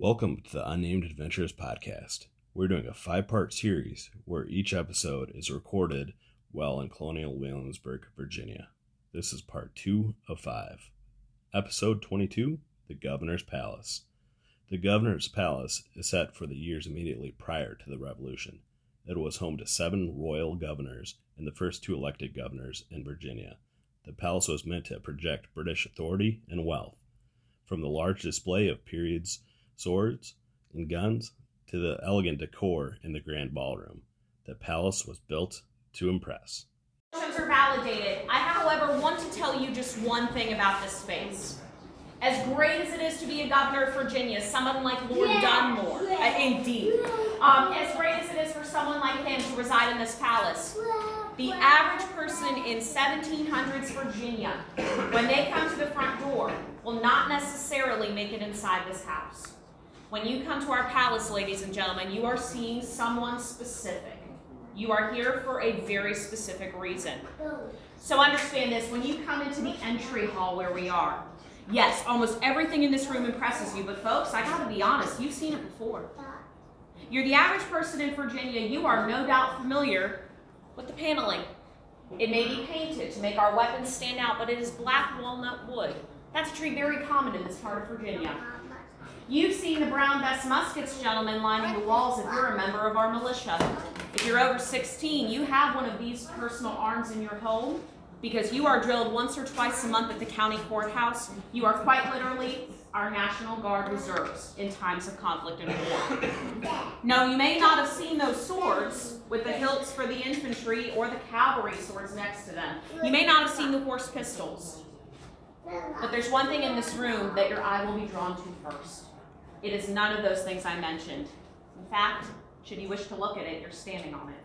Welcome to the Unnamed Adventures Podcast. We're doing a five part series where each episode is recorded while in Colonial Williamsburg, Virginia. This is part two of five. Episode 22 The Governor's Palace. The Governor's Palace is set for the years immediately prior to the Revolution. It was home to seven royal governors and the first two elected governors in Virginia. The palace was meant to project British authority and wealth. From the large display of periods, swords, and guns to the elegant decor in the grand ballroom, the palace was built to impress. Motions are validated. I, however, want to tell you just one thing about this space. As great as it is to be a governor of Virginia, someone like Lord Dunmore, uh, indeed, um, as great as it is for someone like him to reside in this palace, the average person in 1700s Virginia, when they come to the front door, will not necessarily make it inside this house. When you come to our palace, ladies and gentlemen, you are seeing someone specific. You are here for a very specific reason. So understand this, when you come into the entry hall where we are, yes, almost everything in this room impresses you, but folks, I gotta be honest, you've seen it before. You're the average person in Virginia, you are no doubt familiar with the paneling. It may be painted to make our weapons stand out, but it is black walnut wood. That's a tree very common in this part of Virginia. You've seen the brown bess muskets, gentlemen, lining the walls if you're a member of our militia. If you're over 16, you have one of these personal arms in your home because you are drilled once or twice a month at the county courthouse. You are quite literally our National Guard reserves in times of conflict and war. No, you may not have seen those swords with the hilts for the infantry or the cavalry swords next to them. You may not have seen the horse pistols. But there's one thing in this room that your eye will be drawn to first. It is none of those things I mentioned. In fact, should you wish to look at it, you're standing on it.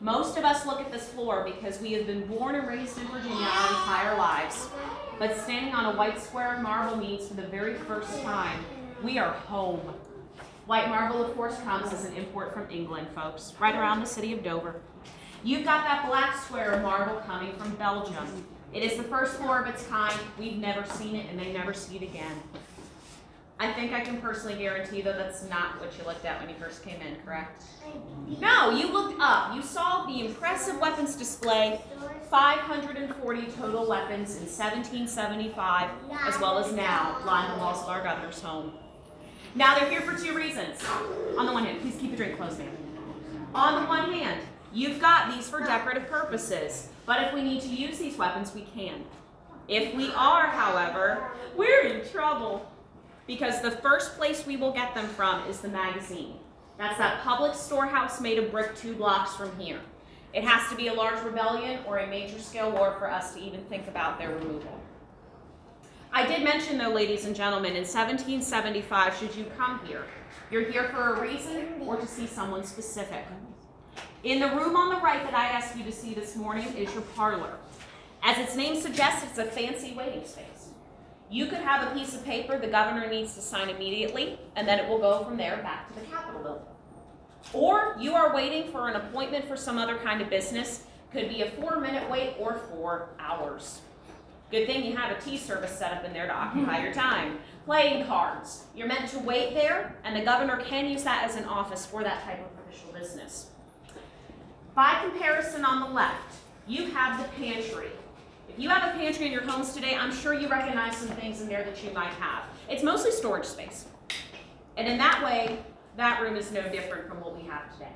Most of us look at this floor because we have been born and raised in Virginia our entire lives. But standing on a white square of marble means for the very first time, we are home. White marble, of course, comes as an import from England, folks, right around the city of Dover. You've got that black square of marble coming from Belgium. It is the first floor of its kind. We've never seen it, and they never see it again. I think I can personally guarantee, though, that's not what you looked at when you first came in, correct? No, you looked up. You saw the impressive weapons display 540 total weapons in 1775, as well as now, line the walls of our governor's home. Now, they're here for two reasons. On the one hand, please keep your drink closed, ma'am. On the one hand, you've got these for decorative purposes, but if we need to use these weapons, we can. If we are, however, we're in trouble because the first place we will get them from is the magazine. That's that public storehouse made of brick two blocks from here. It has to be a large rebellion or a major scale war for us to even think about their removal. I did mention though, ladies and gentlemen, in 1775, should you come here, you're here for a reason or to see someone specific. In the room on the right that I asked you to see this morning is your parlor. As its name suggests, it's a fancy waiting space. You could have a piece of paper the governor needs to sign immediately, and then it will go from there back to the Capitol building. Or you are waiting for an appointment for some other kind of business. Could be a four minute wait or four hours. Good thing you have a tea service set up in there to occupy your time. Playing cards. You're meant to wait there, and the governor can use that as an office for that type of official business. By comparison, on the left, you have the pantry. If you have a pantry in your homes today, I'm sure you recognize some things in there that you might have. It's mostly storage space. And in that way, that room is no different from what we have today.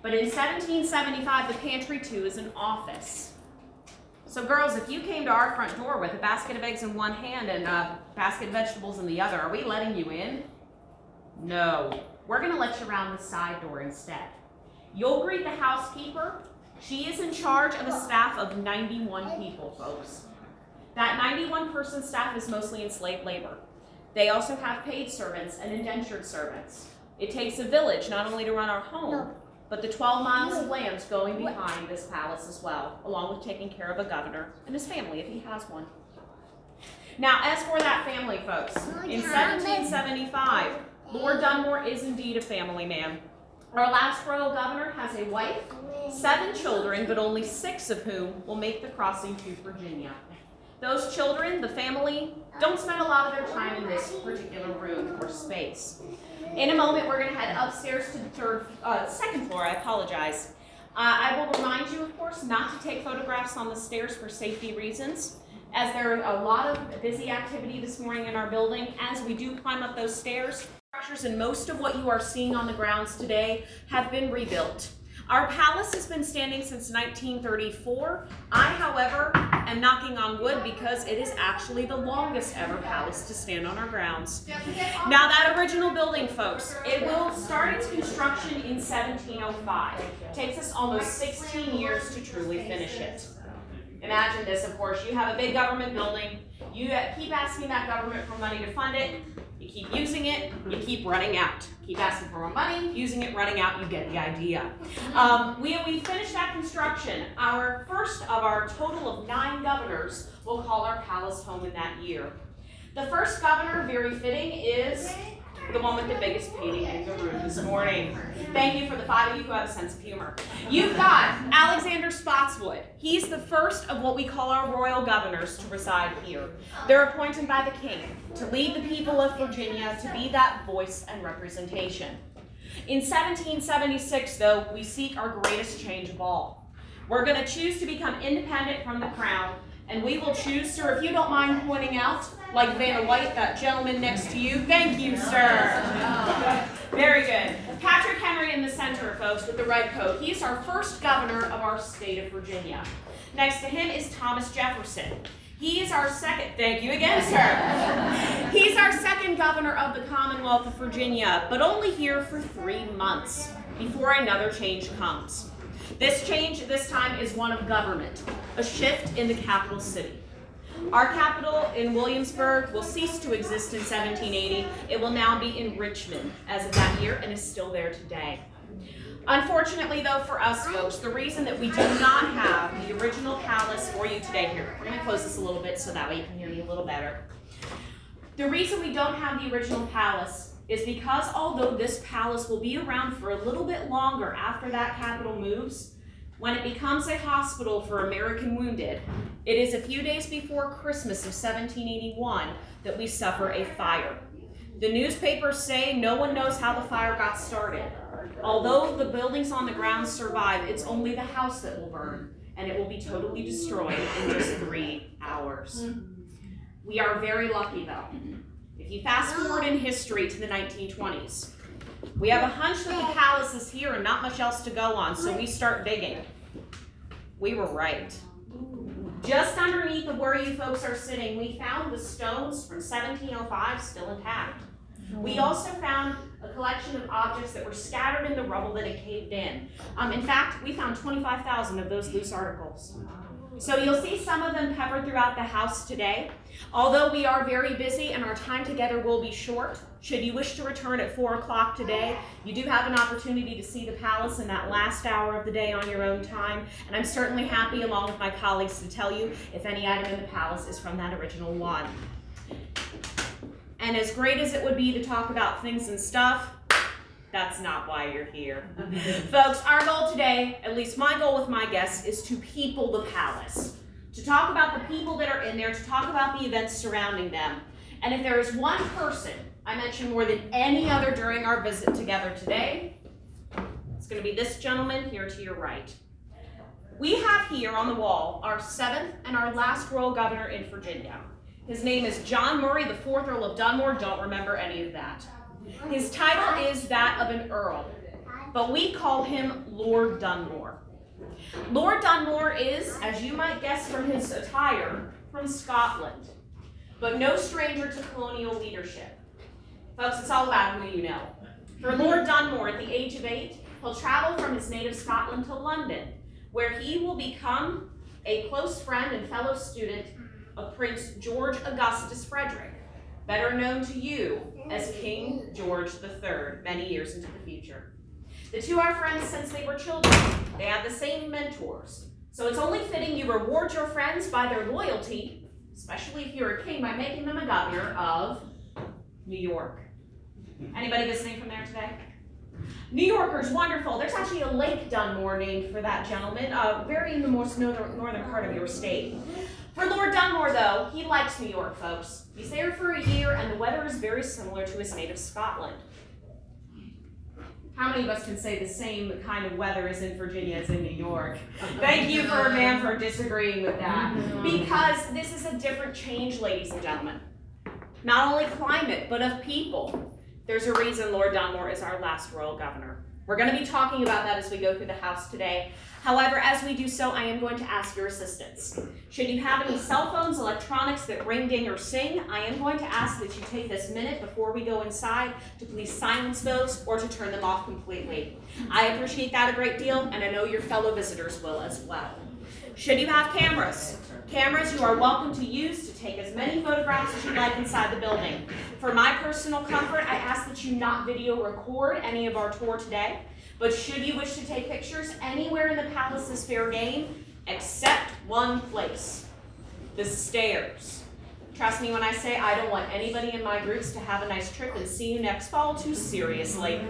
But in 1775, the pantry too is an office. So girls, if you came to our front door with a basket of eggs in one hand and a basket of vegetables in the other, are we letting you in? No. We're gonna let you around the side door instead. You'll greet the housekeeper. She is in charge of a staff of 91 people, folks. That 91 person staff is mostly enslaved labor. They also have paid servants and indentured servants. It takes a village not only to run our home, but the 12 miles of land going behind this palace as well, along with taking care of a governor and his family if he has one. Now, as for that family, folks, in 1775, Lord Dunmore is indeed a family man. Our last royal governor has a wife, seven children, but only six of whom will make the crossing to Virginia. those children, the family, don't spend a lot of their time in this particular room or space. In a moment, we're going to head upstairs to the third, uh, second floor. I apologize. Uh, I will remind you, of course, not to take photographs on the stairs for safety reasons, as there are a lot of busy activity this morning in our building. As we do climb up those stairs, structures and most of what you are seeing on the grounds today have been rebuilt. Our palace has been standing since 1934. I, however, am knocking on wood because it is actually the longest ever palace to stand on our grounds. Now that original building, folks, it will start its construction in 1705. It takes us almost 16 years to truly finish it. Imagine this, of course, you have a big government building, you uh, keep asking that government for money to fund it, you keep using it, you keep running out. Keep asking for more money, using it, running out, you get the idea. Um, we, we finished that construction. Our first of our total of nine governors will call our palace home in that year. The first governor, very fitting, is the one with the biggest painting in the room this morning. Thank you for the five of you who have a sense of humor. You've got Alexander Spotswood. He's the first of what we call our royal governors to reside here. They're appointed by the king to lead the people of Virginia to be that voice and representation. In 1776, though, we seek our greatest change of all. We're going to choose to become independent from the crown and we will choose, sir, if you don't mind pointing out, like Vanna White, that gentleman next to you. Thank you, sir. Very good. Patrick Henry in the center, folks, with the red coat. He's our first governor of our state of Virginia. Next to him is Thomas Jefferson. He is our second, thank you again, sir. He's our second governor of the Commonwealth of Virginia, but only here for three months before another change comes. This change this time is one of government, a shift in the capital city. Our capital in Williamsburg will cease to exist in 1780. It will now be in Richmond as of that year and is still there today. Unfortunately, though, for us folks, the reason that we do not have the original palace for you today here, we're going to close this a little bit so that way you can hear me a little better. The reason we don't have the original palace is because although this palace will be around for a little bit longer after that capital moves, when it becomes a hospital for American wounded, it is a few days before Christmas of 1781 that we suffer a fire. The newspapers say no one knows how the fire got started. Although the buildings on the grounds survive, it's only the house that will burn, and it will be totally destroyed in just three hours. We are very lucky though. If you fast forward in history to the 1920s, we have a hunch that the palace is here and not much else to go on, so we start digging. We were right. Just underneath of where you folks are sitting, we found the stones from 1705 still intact. We also found a collection of objects that were scattered in the rubble that had caved in. Um, in fact, we found 25,000 of those loose articles. So you'll see some of them covered throughout the house today. Although we are very busy and our time together will be short, should you wish to return at 4 o'clock today, you do have an opportunity to see the palace in that last hour of the day on your own time. And I'm certainly happy, along with my colleagues, to tell you if any item in the palace is from that original one. And as great as it would be to talk about things and stuff, that's not why you're here. Folks, our goal today, at least my goal with my guests, is to people the palace. To talk about the people that are in there, to talk about the events surrounding them. And if there is one person I mentioned more than any other during our visit together today, it's going to be this gentleman here to your right. We have here on the wall our seventh and our last royal governor in Virginia. His name is John Murray, the fourth Earl of Dunmore. Don't remember any of that. His title is that of an earl, but we call him Lord Dunmore. Lord Dunmore is, as you might guess from his attire, from Scotland, but no stranger to colonial leadership. Folks, it's all about who you know. For Lord Dunmore, at the age of eight, he'll travel from his native Scotland to London, where he will become a close friend and fellow student of Prince George Augustus Frederick, better known to you as King George III, many years into the future. The two are friends since they were children. They have the same mentors. So it's only fitting you reward your friends by their loyalty, especially if you're a king, by making them a governor of New York. Anybody visiting from there today? New Yorkers, wonderful. There's actually a Lake Dunmore named for that gentleman, uh, very in the most northern, northern part of your state. For Lord Dunmore, though, he likes New York, folks. He's there for a year, and the weather is very similar to his native Scotland. How many of us can say the same kind of weather is in Virginia as in New York? Thank you for a man for disagreeing with that. Because this is a different change, ladies and gentlemen. Not only climate, but of people. There's a reason Lord Dunmore is our last royal governor. We're going to be talking about that as we go through the House today. However, as we do so, I am going to ask your assistance. Should you have any cell phones, electronics that ring, ding, or sing, I am going to ask that you take this minute before we go inside to please silence those or to turn them off completely. I appreciate that a great deal, and I know your fellow visitors will as well. Should you have cameras, cameras you are welcome to use to take as many photographs as you like inside the building. For my personal comfort, I ask that you not video record any of our tour today, but should you wish to take pictures anywhere in the palace is fair game, except one place, the stairs. Trust me when I say I don't want anybody in my groups to have a nice trip and see you next fall too seriously.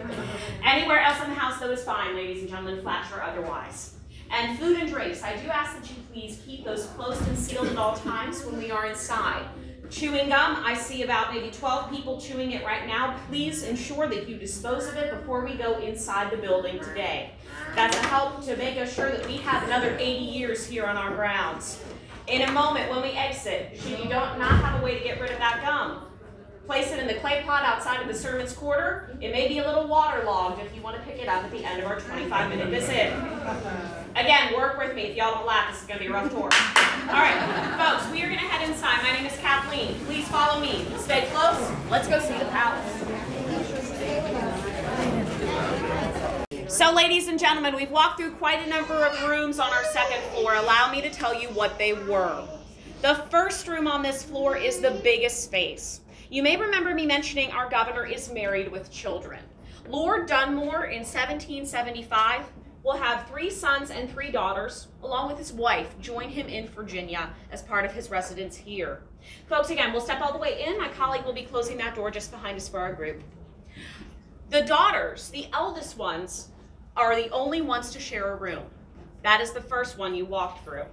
Anywhere else in the house, though, is fine, ladies and gentlemen, flash or otherwise. And food and drinks, I do ask that you please keep those closed and sealed at all times when we are inside. Chewing gum, I see about maybe 12 people chewing it right now. Please ensure that you dispose of it before we go inside the building today. That's a help to make us sure that we have another 80 years here on our grounds. In a moment when we exit, should you don't not have a way to get rid of that gum, place it in the clay pot outside of the servants' quarter. It may be a little waterlogged if you want to pick it up at the end of our 25 minute visit. Again, work with me. If y'all don't laugh, this is going to be a rough tour. All right, folks, we are going to head inside. My name is Kathleen. Please follow me. Stay close. Let's go see the palace. So, ladies and gentlemen, we've walked through quite a number of rooms on our second floor. Allow me to tell you what they were. The first room on this floor is the biggest space. You may remember me mentioning our governor is married with children. Lord Dunmore in 1775 will have three sons and three daughters, along with his wife, join him in Virginia as part of his residence here. Folks, again, we'll step all the way in. My colleague will be closing that door just behind us for our group. The daughters, the eldest ones, are the only ones to share a room. That is the first one you walked through.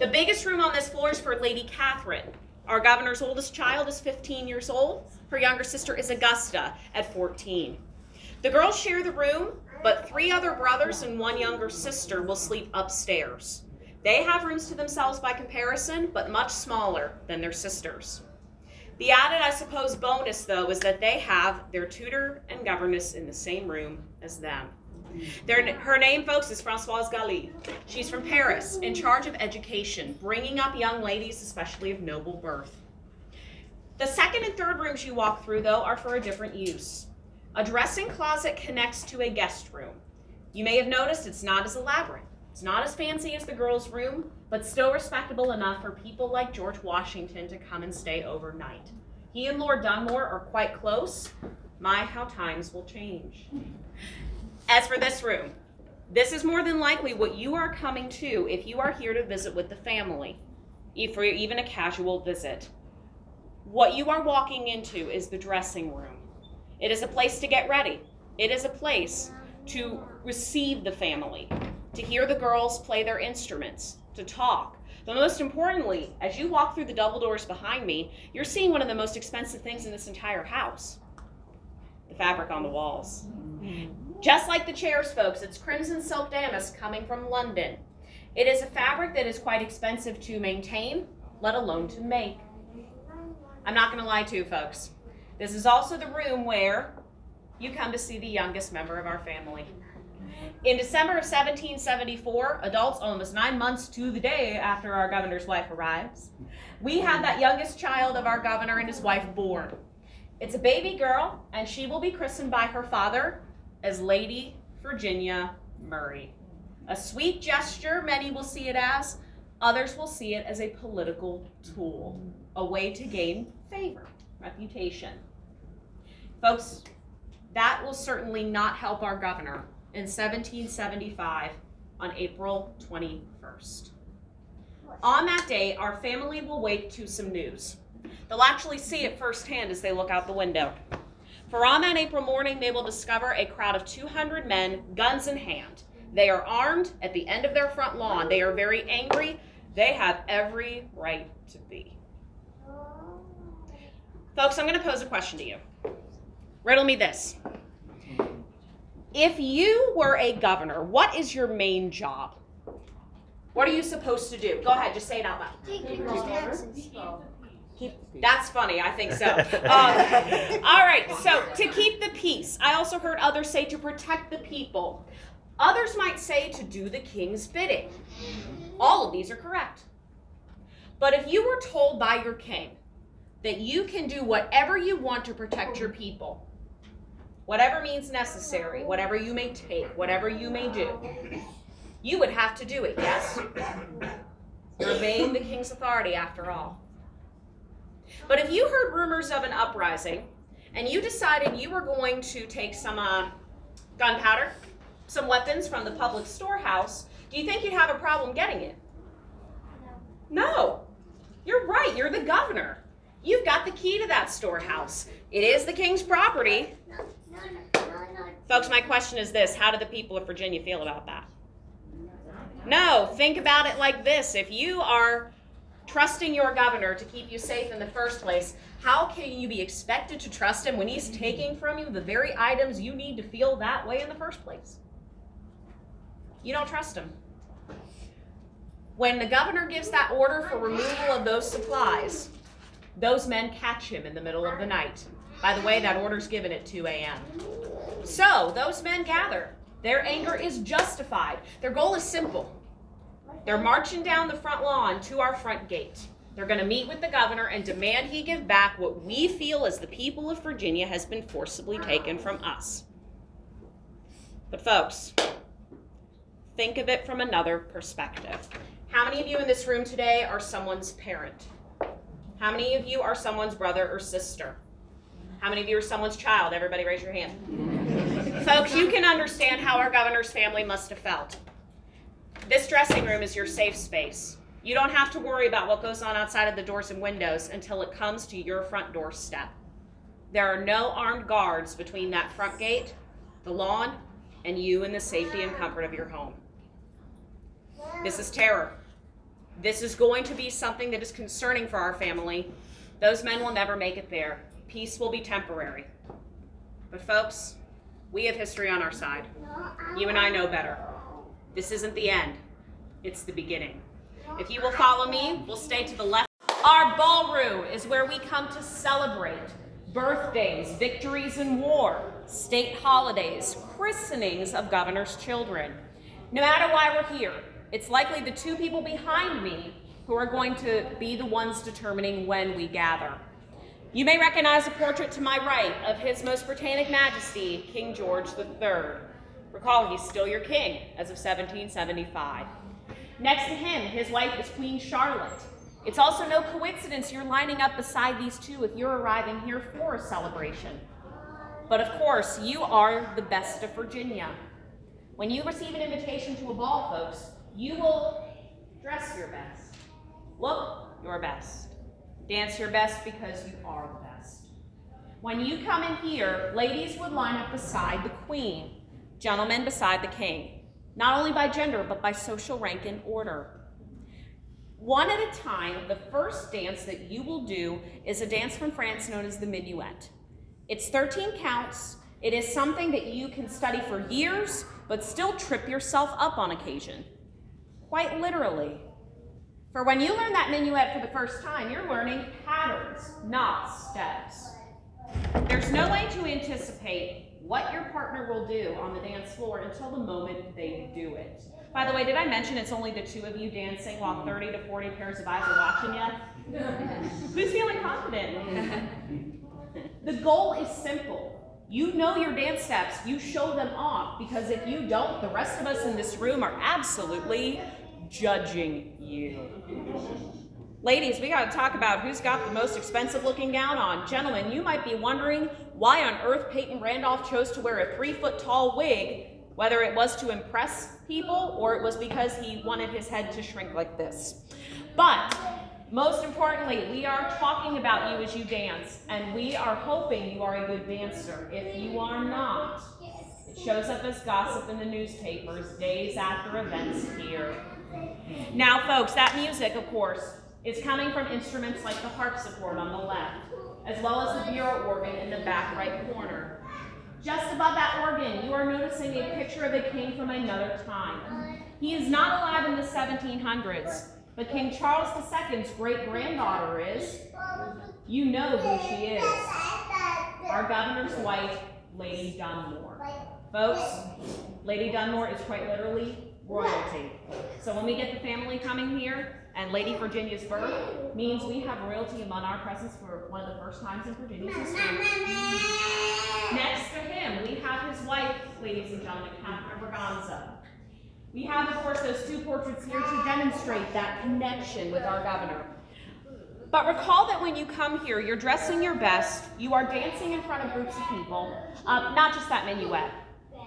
The biggest room on this floor is for Lady Catherine. Our governor's oldest child is 15 years old. Her younger sister is Augusta at 14. The girls share the room, but three other brothers and one younger sister will sleep upstairs. They have rooms to themselves by comparison, but much smaller than their sisters. The added, I suppose, bonus, though, is that they have their tutor and governess in the same room as them. Their, her name, folks, is Françoise Galli. She's from Paris, in charge of education, bringing up young ladies, especially of noble birth. The second and third rooms you walk through, though, are for a different use. A dressing closet connects to a guest room. You may have noticed it's not as elaborate. It's not as fancy as the girls' room, but still respectable enough for people like George Washington to come and stay overnight. He and Lord Dunmore are quite close. My, how times will change. As for this room, this is more than likely what you are coming to if you are here to visit with the family, for even a casual visit. What you are walking into is the dressing room. It is a place to get ready. It is a place to receive the family, to hear the girls play their instruments, to talk. But most importantly, as you walk through the double doors behind me, you're seeing one of the most expensive things in this entire house the fabric on the walls. Mm-hmm. Just like the chairs, folks, it's crimson silk damask coming from London. It is a fabric that is quite expensive to maintain, let alone to make. I'm not to lie to you, folks. This is also the room where you come to see the youngest member of our family. In December of 1774, adults almost nine months to the day after our governor's wife arrives, we have that youngest child of our governor and his wife born. It's a baby girl, and she will be christened by her father as Lady Virginia Murray. A sweet gesture, many will see it as, others will see it as a political tool, a way to gain favor, reputation. Folks, that will certainly not help our governor in 1775 on April 21st. On that day, our family will wake to some news. They'll actually see it firsthand as they look out the window. For on that April morning, they will discover a crowd of 200 men, guns in hand. They are armed at the end of their front lawn. They are very angry, They have every right to be. Folks, I'm going to pose a question to you. Riddle me this. If you were a governor, what is your main job? What are you supposed to do? Go ahead, just say it out loud. Taking. Keep, that's funny, I think so. Um, all right, so to keep the peace. I also heard others say to protect the people. Others might say to do the king's bidding. All of these are correct. But if you were told by your king that you can do whatever you want to protect your people, whatever means necessary, whatever you may take, whatever you may do, you would have to do it, yes? You're obeying the king's authority after all. But if you heard rumors of an uprising and you decided you were going to take some uh, gunpowder, some weapons from the public storehouse, do you think you'd have a problem getting it? No. No. You're right. You're the governor. You've got the key to that storehouse. It is the king's property. No, no, no, no, no. Folks, my question is this How do the people of Virginia feel about that? No, think about it like this. If you are trusting your governor to keep you safe in the first place, how can you be expected to trust him when he's mm-hmm. taking from you the very items you need to feel that way in the first place? You don't trust him. When the governor gives that order for removal of those supplies, those men catch him in the middle of the night. By the way, that order's given at 2 a.m. So, those men gather. Their anger is justified. Their goal is simple. They're marching down the front lawn to our front gate. They're going to meet with the governor and demand he give back what we feel as the people of Virginia has been forcibly taken from us. But, folks, think of it from another perspective. How many of you in this room today are someone's parent? How many of you are someone's brother or sister? How many of you are someone's child? Everybody raise your hand. Folks, you can understand how our governor's family must have felt. This dressing room is your safe space. You don't have to worry about what goes on outside of the doors and windows until it comes to your front doorstep. There are no armed guards between that front gate, the lawn, and you in the safety and comfort of your home. This is terror. This is going to be something that is concerning for our family. Those men will never make it there. Peace will be temporary. But, folks, we have history on our side. You and I know better. This isn't the end, it's the beginning. If you will follow me, we'll stay to the left. Our ballroom is where we come to celebrate birthdays, victories in war, state holidays, christenings of governor's children. No matter why we're here, it's likely the two people behind me who are going to be the ones determining when we gather. You may recognize a portrait to my right of His Most Britannic Majesty, King George III. Recall, he's still your king as of 1775. Next to him, his wife is Queen Charlotte. It's also no coincidence you're lining up beside these two if you're arriving here for a celebration. But of course, you are the best of Virginia. When you receive an invitation to a ball, folks, you will dress your best, look your best, dance your best because you are the best. When you come in here, ladies would line up beside the queen, gentlemen beside the king, not only by gender, but by social rank and order. One at a time, the first dance that you will do is a dance from France known as the minuet. It's 13 counts. It is something that you can study for years, but still trip yourself up on occasion. Quite literally. For when you learn that minuet for the first time, you're learning patterns, not steps. There's no way to anticipate what your partner will do on the dance floor until the moment they do it. By the way, did I mention it's only the two of you dancing while mm-hmm. 30 to 40 pairs of eyes are watching you? Who's feeling confident? the goal is simple. You know your dance steps, you show them off, because if you don't, the rest of us in this room are absolutely judging you. Ladies, we got to talk about who's got the most expensive looking gown on. Gentlemen, you might be wondering why on earth Peyton Randolph chose to wear a three foot tall wig, whether it was to impress people or it was because he wanted his head to shrink like this. But most importantly, we are talking about you as you dance, and we are hoping you are a good dancer. If you are not, it shows up as gossip in the newspapers days after events here. Now, folks, that music, of course, is coming from instruments like the harpsichord on the left, as well as the bureau organ in the back right corner. Just above that organ, you are noticing a picture of a king from another time. He is not alive in the 1700s, but King Charles II's great granddaughter is. You know who she is. Our governor's wife, Lady Dunmore. Folks, Lady Dunmore is quite literally royalty. So when we get the family coming here, and Lady Virginia's birth means we have royalty among our presence for one of the first times in Virginia's history. Next to him, we have his wife, ladies and gentlemen, Catherine Braganza. We have, of course, those two portraits here to demonstrate that connection with our governor. But recall that when you come here, you're dressing your best, you are dancing in front of groups of people, uh, not just that minuet.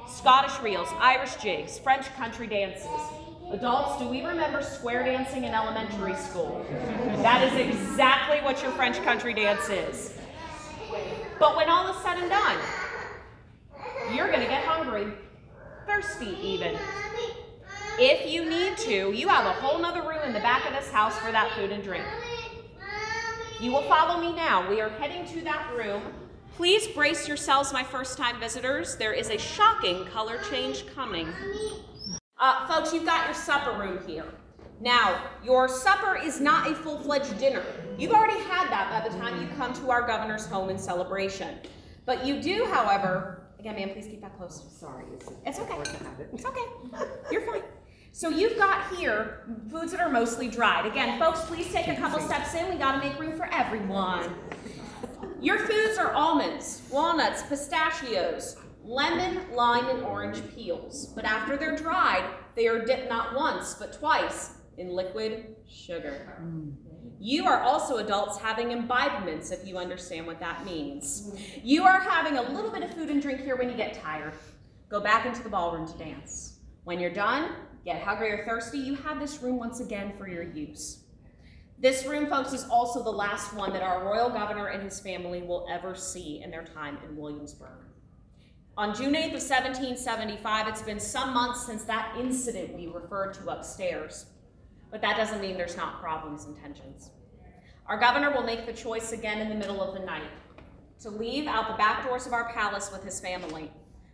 Scottish reels, Irish jigs, French country dances. Adults, do we remember square dancing in elementary school? That is exactly what your French country dance is. But when all is said and done, you're going to get hungry, thirsty even. If you need to, you have a whole nother room in the back of this house for that food and drink. You will follow me now. We are heading to that room. Please brace yourselves, my first time visitors. There is a shocking color change coming. Uh, folks, you've got your supper room here. Now, your supper is not a full-fledged dinner. You've already had that by the time you come to our governor's home in celebration. But you do, however, again, ma'am, please keep that close. Sorry. It's okay. It's okay. You're fine. So you've got here foods that are mostly dried. Again, folks, please take a couple steps in. We gotta make room for everyone. Your foods are almonds, walnuts, pistachios, lemon, lime, and orange peels. But after they're dried, they are dipped not once, but twice in liquid sugar. You are also adults having imbibements, if you understand what that means. You are having a little bit of food and drink here when you get tired. Go back into the ballroom to dance. When you're done, get hungry or thirsty, you have this room once again for your use. This room, folks, is also the last one that our royal governor and his family will ever see in their time in Williamsburg. On June 8th of 1775, it's been some months since that incident we referred to upstairs. But that doesn't mean there's not problems and tensions. Our governor will make the choice again in the middle of the night to leave out the back doors of our palace with his family.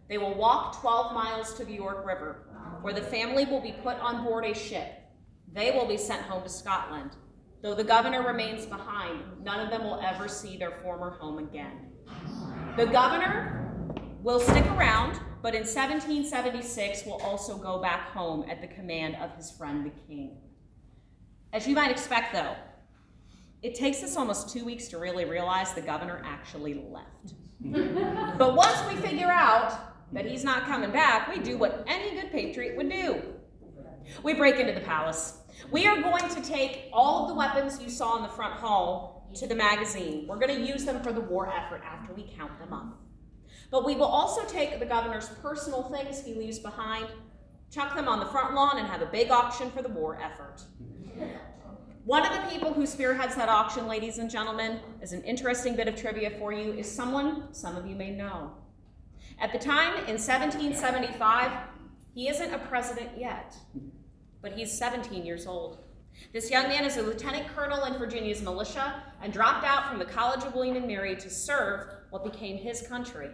They will walk 12 miles to the York River, where the family will be put on board a ship. They will be sent home to Scotland. Though the governor remains behind, none of them will ever see their former home again. The governor will stick around, but in 1776 will also go back home at the command of his friend the king. As you might expect, though, it takes us almost two weeks to really realize the governor actually left. but once we figure out that he's not coming back, we do what any good patriot would do. We break into the palace. We are going to take all of the weapons you saw in the front hall to the magazine. We're going to use them for the war effort after we count them up. But we will also take the governor's personal things he leaves behind, chuck them on the front lawn, and have a big auction for the war effort. One of the people who spearheads that auction, ladies and gentlemen, is an interesting bit of trivia for you, is someone some of you may know. At the time, in 1775, he isn't a president yet, but he's 17 years old. This young man is a lieutenant colonel in Virginia's militia and dropped out from the College of William and Mary to serve what became his country.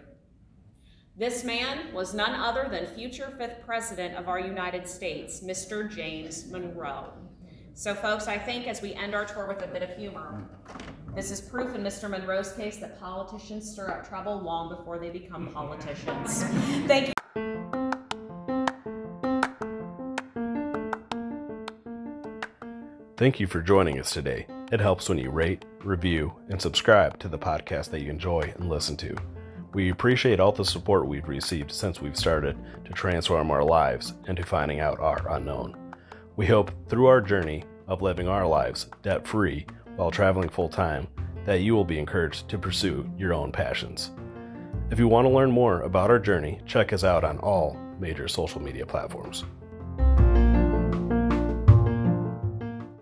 This man was none other than future fifth president of our United States, Mr. James Monroe. So folks, I think as we end our tour with a bit of humor, this is proof in Mr. Monroe's case that politicians stir up trouble long before they become mm-hmm. politicians. Thank you. Thank you for joining us today. It helps when you rate, review, and subscribe to the podcast that you enjoy and listen to. We appreciate all the support we've received since we've started to transform our lives into finding out our unknown. We hope through our journey of living our lives debt free while traveling full time that you will be encouraged to pursue your own passions. If you want to learn more about our journey, check us out on all major social media platforms.